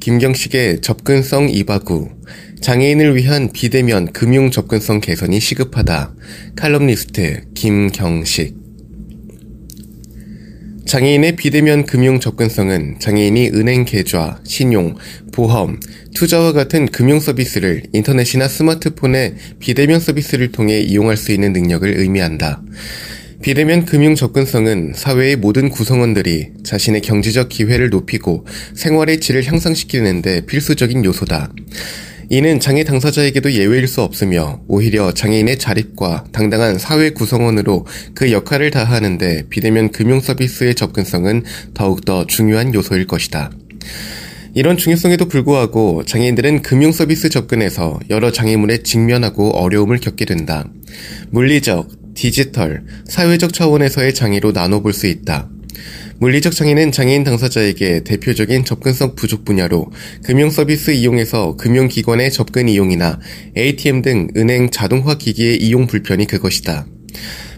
김경식의 접근성 이바구 장애인을 위한 비대면 금융 접근성 개선이 시급하다. 칼럼니스트 김경식 장애인의 비대면 금융 접근성은 장애인이 은행 계좌, 신용, 보험, 투자와 같은 금융 서비스를 인터넷이나 스마트폰의 비대면 서비스를 통해 이용할 수 있는 능력을 의미한다. 비대면 금융 접근성은 사회의 모든 구성원들이 자신의 경제적 기회를 높이고 생활의 질을 향상시키는데 필수적인 요소다. 이는 장애 당사자에게도 예외일 수 없으며 오히려 장애인의 자립과 당당한 사회 구성원으로 그 역할을 다하는데 비대면 금융 서비스의 접근성은 더욱더 중요한 요소일 것이다. 이런 중요성에도 불구하고 장애인들은 금융 서비스 접근에서 여러 장애물에 직면하고 어려움을 겪게 된다. 물리적, 디지털, 사회적 차원에서의 장애로 나눠볼 수 있다. 물리적 장애는 장애인 당사자에게 대표적인 접근성 부족 분야로 금융 서비스 이용에서 금융기관의 접근 이용이나 ATM 등 은행 자동화 기기의 이용 불편이 그것이다.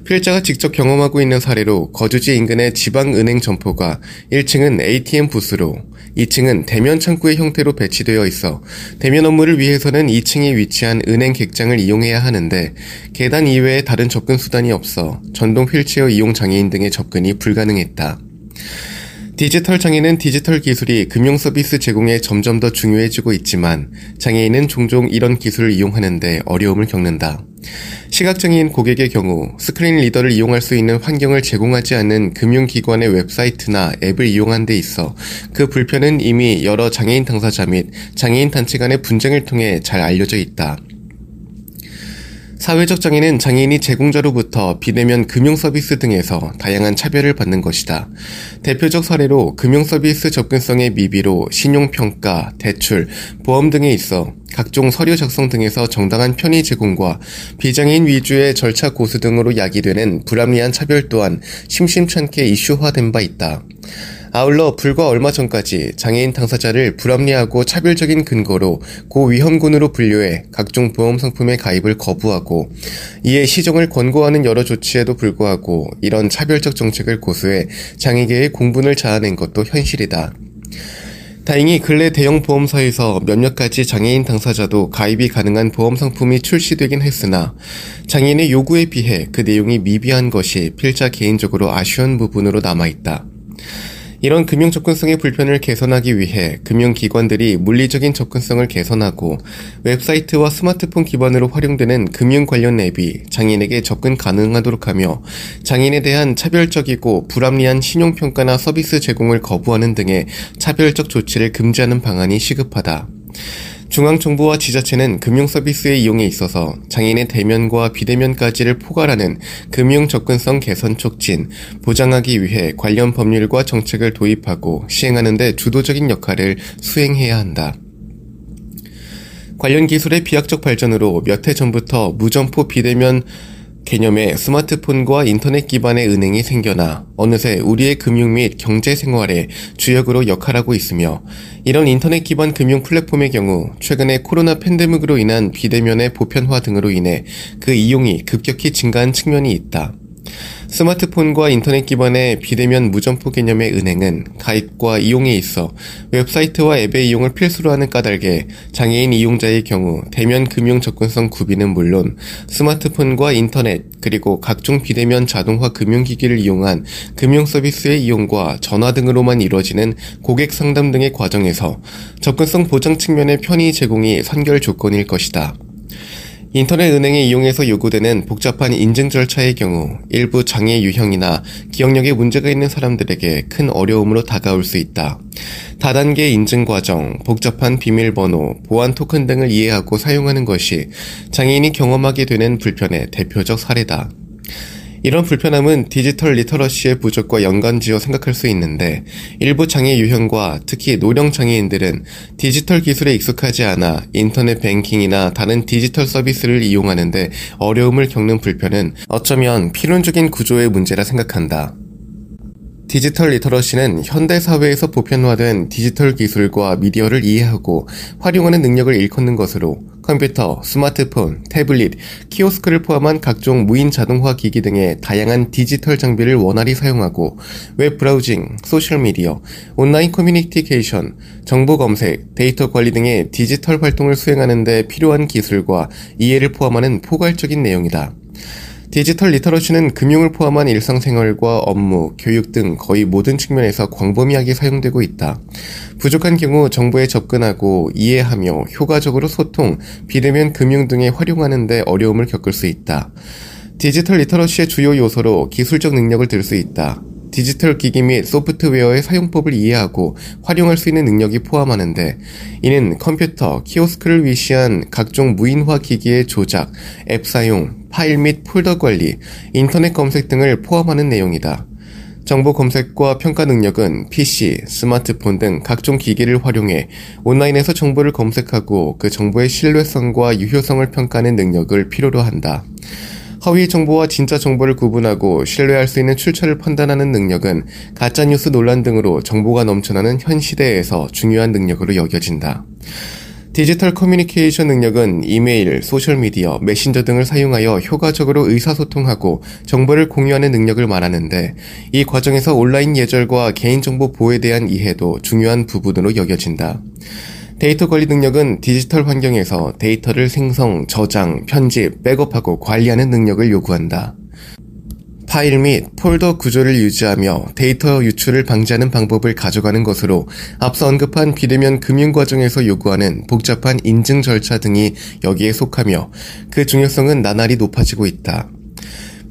필자가 직접 경험하고 있는 사례로 거주지 인근의 지방은행 점포가 1층은 ATM 부스로 2층은 대면 창구의 형태로 배치되어 있어 대면 업무를 위해서는 2층에 위치한 은행 객장을 이용해야 하는데 계단 이외에 다른 접근 수단이 없어 전동 휠체어 이용 장애인 등의 접근이 불가능했다. 디지털 장애는 디지털 기술이 금융 서비스 제공에 점점 더 중요해지고 있지만 장애인은 종종 이런 기술을 이용하는데 어려움을 겪는다. 시각장애인 고객의 경우 screen reader를 이용할 수 있는 환경을 제공하지 않는 금융기관의 웹사이트나 앱을 이용한 데 있어 그 불편은 이미 여러 장애인 당사자 및 장애인 단체 간의 분쟁을 통해 잘 알려져 있다. 사회적 장애는 장애인이 제공자로부터 비대면 금융 서비스 등에서 다양한 차별을 받는 것이다. 대표적 사례로 금융 서비스 접근성의 미비로 신용평가, 대출, 보험 등에 있어 각종 서류 작성 등에서 정당한 편의 제공과 비장애인 위주의 절차 고수 등으로 야기되는 불합리한 차별 또한 심심찮게 이슈화된 바 있다. 아울러 불과 얼마 전까지 장애인 당사자를 불합리하고 차별적인 근거로 고위험군으로 분류해 각종 보험 상품의 가입을 거부하고 이에 시정을 권고하는 여러 조치에도 불구하고 이런 차별적 정책을 고수해 장애계의 공분을 자아낸 것도 현실이다. 다행히 근래 대형 보험사에서 몇몇 가지 장애인 당사자도 가입이 가능한 보험 상품이 출시되긴 했으나 장애인의 요구에 비해 그 내용이 미비한 것이 필자 개인적으로 아쉬운 부분으로 남아있다. 이런 금융 접근성의 불편을 개선하기 위해 금융기관들이 물리적인 접근성을 개선하고 웹사이트와 스마트폰 기반으로 활용되는 금융 관련 앱이 장애인에게 접근 가능하도록 하며 장애인에 대한 차별적이고 불합리한 신용평가나 서비스 제공을 거부하는 등의 차별적 조치를 금지하는 방안이 시급하다. 중앙정부와 지자체는 금융 서비스의 이용에 있어서 장애인의 대면과 비대면까지를 포괄하는 금융 접근성 개선 촉진, 보장하기 위해 관련 법률과 정책을 도입하고 시행하는 데 주도적인 역할을 수행해야 한다. 관련 기술의 비약적 발전으로 몇 해 전부터 무점포 비대면 개념의 스마트폰과 인터넷 기반의 은행이 생겨나 어느새 우리의 금융 및 경제 생활의 주역으로 역할하고 있으며 이런 인터넷 기반 금융 플랫폼의 경우 최근에 코로나 팬데믹으로 인한 비대면의 보편화 등으로 인해 그 이용이 급격히 증가한 측면이 있다. 스마트폰과 인터넷 기반의 비대면 무점포 개념의 은행은 가입과 이용에 있어 웹사이트와 앱의 이용을 필수로 하는 까닭에 장애인 이용자의 경우 대면 금융 접근성 구비는 물론 스마트폰과 인터넷 그리고 각종 비대면 자동화 금융기기를 이용한 금융 서비스의 이용과 전화 등으로만 이루어지는 고객 상담 등의 과정에서 접근성 보장 측면의 편의 제공이 선결 조건일 것이다. 인터넷 은행에 이용해서 요구되는 복잡한 인증 절차의 경우 일부 장애 유형이나 기억력에 문제가 있는 사람들에게 큰 어려움으로 다가올 수 있다. 다단계 인증 과정, 복잡한 비밀번호, 보안 토큰 등을 이해하고 사용하는 것이 장애인이 경험하게 되는 불편의 대표적 사례다. 이런 불편함은 디지털 literacy의 부족과 연관지어 생각할 수 있는데 일부 장애 유형과 특히 노령 장애인들은 디지털 기술에 익숙하지 않아 인터넷 뱅킹이나 다른 디지털 서비스를 이용하는데 어려움을 겪는 불편은 어쩌면 필연적인 구조의 문제라 생각한다. 디지털 literacy는 현대 사회에서 보편화된 디지털 기술과 미디어를 이해하고 활용하는 능력을 일컫는 것으로 컴퓨터, 스마트폰, 태블릿, 키오스크를 포함한 각종 무인 자동화 기기 등의 다양한 디지털 장비를 원활히 사용하고 web browsing, 소셜 미디어, 온라인 커뮤니케이션, 정보 검색, 데이터 관리 등의 디지털 활동을 수행하는 데 필요한 기술과 이해를 포함하는 포괄적인 내용이다. 디지털 literacy는 금융을 포함한 일상생활과 업무, 교육 등 거의 모든 측면에서 광범위하게 사용되고 있다. 부족한 경우 정보에 접근하고 이해하며 효과적으로 소통, 비대면 금융 등에 활용하는 데 어려움을 겪을 수 있다. 디지털 literacy의 주요 요소로 기술적 능력을 들 수 있다. 디지털 기기 및 소프트웨어의 사용법을 이해하고 활용할 수 있는 능력이 포함하는데 이는 컴퓨터, 키오스크를 위시한 각종 무인화 기기의 조작, 앱 사용, 파일 및 폴더 관리, 인터넷 검색 등을 포함하는 내용이다. 정보 검색과 평가 능력은 PC, 스마트폰 등 각종 기기를 활용해 온라인에서 정보를 검색하고 그 정보의 신뢰성과 유효성을 평가하는 능력을 필요로 한다. 허위 정보와 진짜 정보를 구분하고 신뢰할 수 있는 출처를 판단하는 능력은 가짜뉴스 논란 등으로 정보가 넘쳐나는 현 시대에서 중요한 능력으로 여겨진다. 디지털 커뮤니케이션 능력은 이메일, 소셜미디어, 메신저 등을 사용하여 효과적으로 의사소통하고 정보를 공유하는 능력을 말하는데 이 과정에서 온라인 예절과 개인정보 보호에 대한 이해도 중요한 부분으로 여겨진다. 데이터 관리 능력은 디지털 환경에서 데이터를 생성, 저장, 편집, 백업하고 관리하는 능력을 요구한다. 파일 및 폴더 구조를 유지하며 데이터 유출을 방지하는 방법을 가져가는 것으로 앞서 언급한 비대면 금융 과정에서 요구하는 복잡한 인증 절차 등이 여기에 속하며 그 중요성은 나날이 높아지고 있다.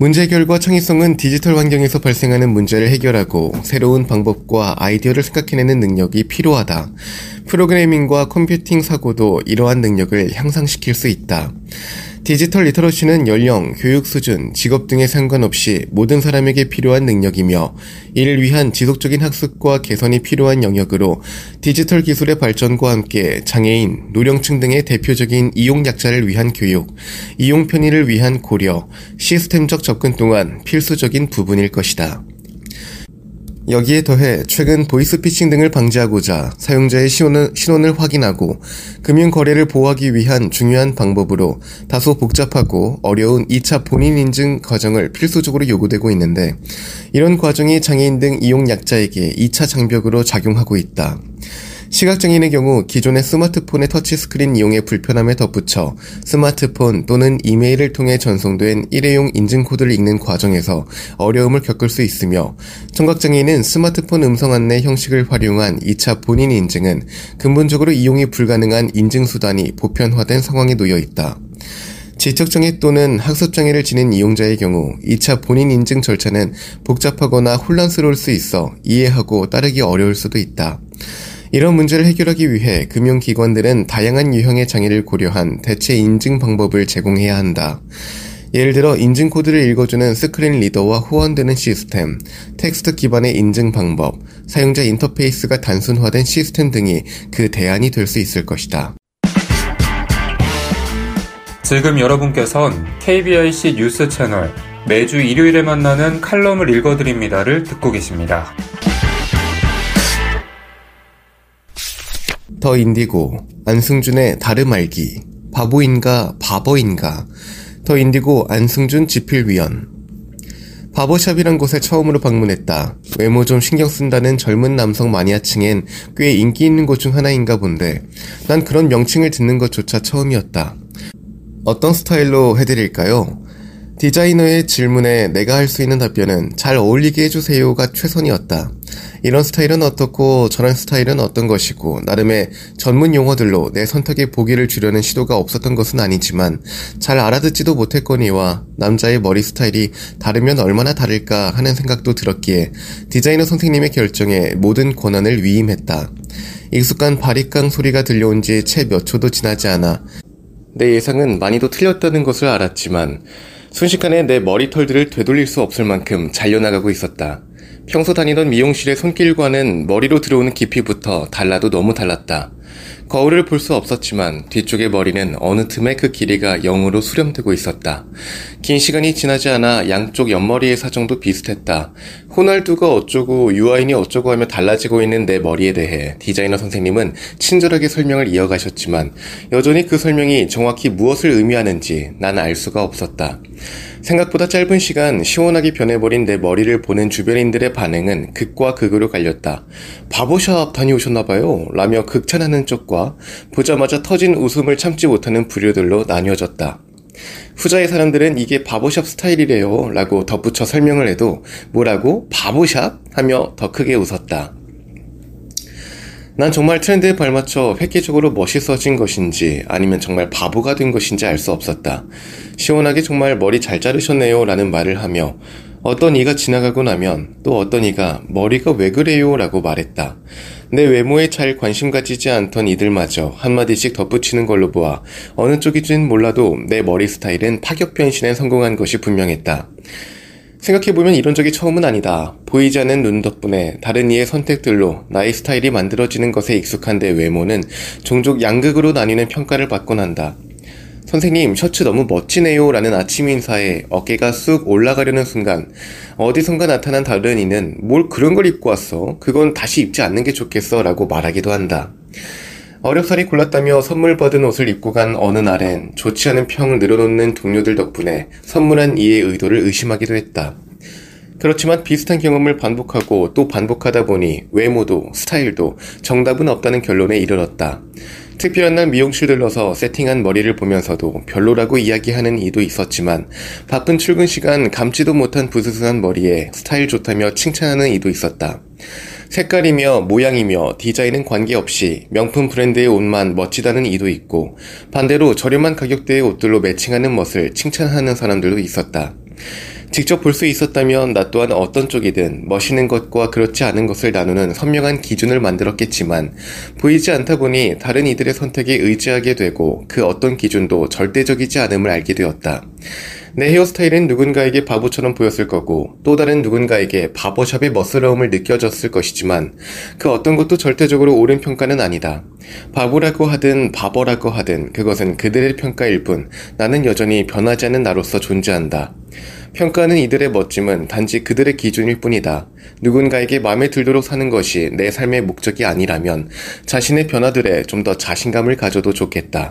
문제 해결과 창의성은 디지털 환경에서 발생하는 문제를 해결하고 새로운 방법과 아이디어를 생각해내는 능력이 필요하다. 프로그래밍과 컴퓨팅 사고도 이러한 능력을 향상시킬 수 있다. 디지털 리터러시는 연령, 교육 수준, 직업 등에 상관없이 모든 사람에게 필요한 능력이며 이를 위한 지속적인 학습과 개선이 필요한 영역으로 디지털 기술의 발전과 함께 장애인, 노령층 등의 대표적인 이용 약자를 위한 교육, 이용 편의를 위한 고려, 시스템적 접근 또한 필수적인 부분일 것이다. 여기에 더해 최근 보이스피싱 등을 방지하고자 사용자의 신원을, 신원을 확인하고 금융거래를 보호하기 위한 중요한 방법으로 다소 복잡하고 어려운 2차 본인 인증 과정을 필수적으로 요구되고 있는데 이런 과정이 장애인 등 이용 약자에게 2차 장벽으로 작용하고 있다. 시각장애인의 경우 기존의 스마트폰의 터치스크린 이용에 불편함에 덧붙여 스마트폰 또는 이메일을 통해 전송된 일회용 인증코드를 읽는 과정에서 어려움을 겪을 수 있으며 청각장애인은 스마트폰 음성 안내 형식을 활용한 2차 본인 인증은 근본적으로 이용이 불가능한 인증수단이 보편화된 상황에 놓여 있다. 지적장애 또는 학습장애를 지닌 이용자의 경우 2차 본인 인증 절차는 복잡하거나 혼란스러울 수 있어 이해하고 따르기 어려울 수도 있다. 이런 문제를 해결하기 위해 금융기관들은 다양한 유형의 장애를 고려한 대체 인증 방법을 제공해야 한다. 예를 들어 인증 코드를 읽어주는 스크린 리더와 호환되는 시스템, 텍스트 기반의 인증 방법, 사용자 인터페이스가 단순화된 시스템 등이 그 대안이 될 수 있을 것이다. 지금 여러분께선 KBIC 뉴스 채널 매주 일요일에 만나는 칼럼을 읽어드립니다를 듣고 계십니다. 더 인디고, 안승준의 다름 알기, 바보인가, 바보인가, 더 인디고, 안승준 지필위원. 바보샵이란 곳에 처음으로 방문했다. 외모 좀 신경 쓴다는 젊은 남성 마니아층엔 꽤 인기 있는 곳 중 하나인가 본데, 난 그런 명칭을 듣는 것조차 처음이었다. 어떤 스타일로 해드릴까요? 디자이너의 질문에 내가 할 수 있는 답변은 잘 어울리게 해주세요가 최선이었다. 이런 스타일은 어떻고 저런 스타일은 어떤 것이고 나름의 전문 용어들로 내 선택의 보기를 주려는 시도가 없었던 것은 아니지만 잘 알아듣지도 못했거니와 남자의 머리 스타일이 다르면 얼마나 다를까 하는 생각도 들었기에 디자이너 선생님의 결정에 모든 권한을 위임했다. 익숙한 바리깡 소리가 들려온 지 채 몇 초도 지나지 않아 내 예상은 많이도 틀렸다는 것을 알았지만 순식간에 내 머리털들을 되돌릴 수 없을 만큼 잘려나가고 있었다. 평소 다니던 미용실의 손길과는 머리로 들어오는 깊이부터 달라도 너무 달랐다. 거울을 볼 수 없었지만 뒤쪽의 머리는 어느 틈에 그 길이가 0으로 수렴되고 있었다. 긴 시간이 지나지 않아 양쪽 옆머리의 사정도 비슷했다. 호날두가 어쩌고 유아인이 어쩌고 하며 달라지고 있는 내 머리에 대해 디자이너 선생님은 친절하게 설명을 이어가셨지만 여전히 그 설명이 정확히 무엇을 의미하는지 난 알 수가 없었다. 생각보다 짧은 시간 시원하게 변해버린 내 머리를 보는 주변인들의 반응은 극과 극으로 갈렸다. 바보샵 다녀오셨나봐요. 라며 극찬하는 쪽과 보자마자 터진 웃음을 참지 못하는 부류들로 나뉘어졌다. 후자의 사람들은 이게 바보샵 스타일이래요. 라고 덧붙여 설명을 해도 뭐라고? 바보샵? 하며 더 크게 웃었다. 난 정말 트렌드에 발맞춰 획기적으로 멋있어진 것인지 아니면 정말 바보가 된 것인지 알 수 없었다. 시원하게 정말 머리 잘 자르셨네요 라는 말을 하며 어떤 이가 지나가고 나면 또 어떤 이가 머리가 왜 그래요 라고 말했다. 내 외모에 잘 관심 가지지 않던 이들마저 한마디씩 덧붙이는 걸로 보아 어느 쪽이진 몰라도 내 머리 스타일은 파격 변신에 성공한 것이 분명했다. 생각해보면 이런 적이 처음은 아니다. 보이지 않는 눈 덕분에 다른 이의 선택들로 나의 스타일이 만들어지는 것에 익숙한 내 외모는 종종 양극으로 나뉘는 평가를 받곤 한다. 선생님, 셔츠 너무 멋지네요. 라는 아침 인사에 어깨가 쑥 올라가려는 순간, 어디선가 나타난 다른 이는 뭘 그런 걸 입고 왔어? 그건 다시 입지 않는 게 좋겠어. 라고 말하기도 한다. 어렵사리 골랐다며 선물 받은 옷을 입고 간 어느 날엔 좋지 않은 평을 늘어놓는 동료들 덕분에 선물한 이의 의도를 의심하기도 했다. 그렇지만 비슷한 경험을 반복하고 또 반복하다 보니 외모도 스타일도 정답은 없다는 결론에 이르렀다. 특별한 날 미용실 들러서 세팅한 머리를 보면서도 별로라고 이야기하는 이도 있었지만 바쁜 출근 시간 감지도 못한 부스스한 머리에 스타일 좋다며 칭찬하는 이도 있었다. 색깔이며 모양이며 디자인은 관계없이 명품 브랜드의 옷만 멋지다는 이도 있고 반대로 저렴한 가격대의 옷들로 매칭하는 멋을 칭찬하는 사람들도 있었다. 직접 볼 수 있었다면 나 또한 어떤 쪽이든 멋있는 것과 그렇지 않은 것을 나누는 선명한 기준을 만들었겠지만 보이지 않다 보니 다른 이들의 선택에 의지하게 되고 그 어떤 기준도 절대적이지 않음을 알게 되었다. 내 헤어스타일은 누군가에게 바보처럼 보였을 거고 또 다른 누군가에게 바보샵의 멋스러움을 느껴졌을 것이지만 그 어떤 것도 절대적으로 옳은 평가는 아니다. 바보라고 하든 바보라고 하든 그것은 그들의 평가일 뿐 나는 여전히 변하지 않는 나로서 존재한다. 평가하는 이들의 멋짐은 단지 그들의 기준일 뿐이다. 누군가에게 마음에 들도록 사는 것이 내 삶의 목적이 아니라면 자신의 변화들에 좀 더 자신감을 가져도 좋겠다.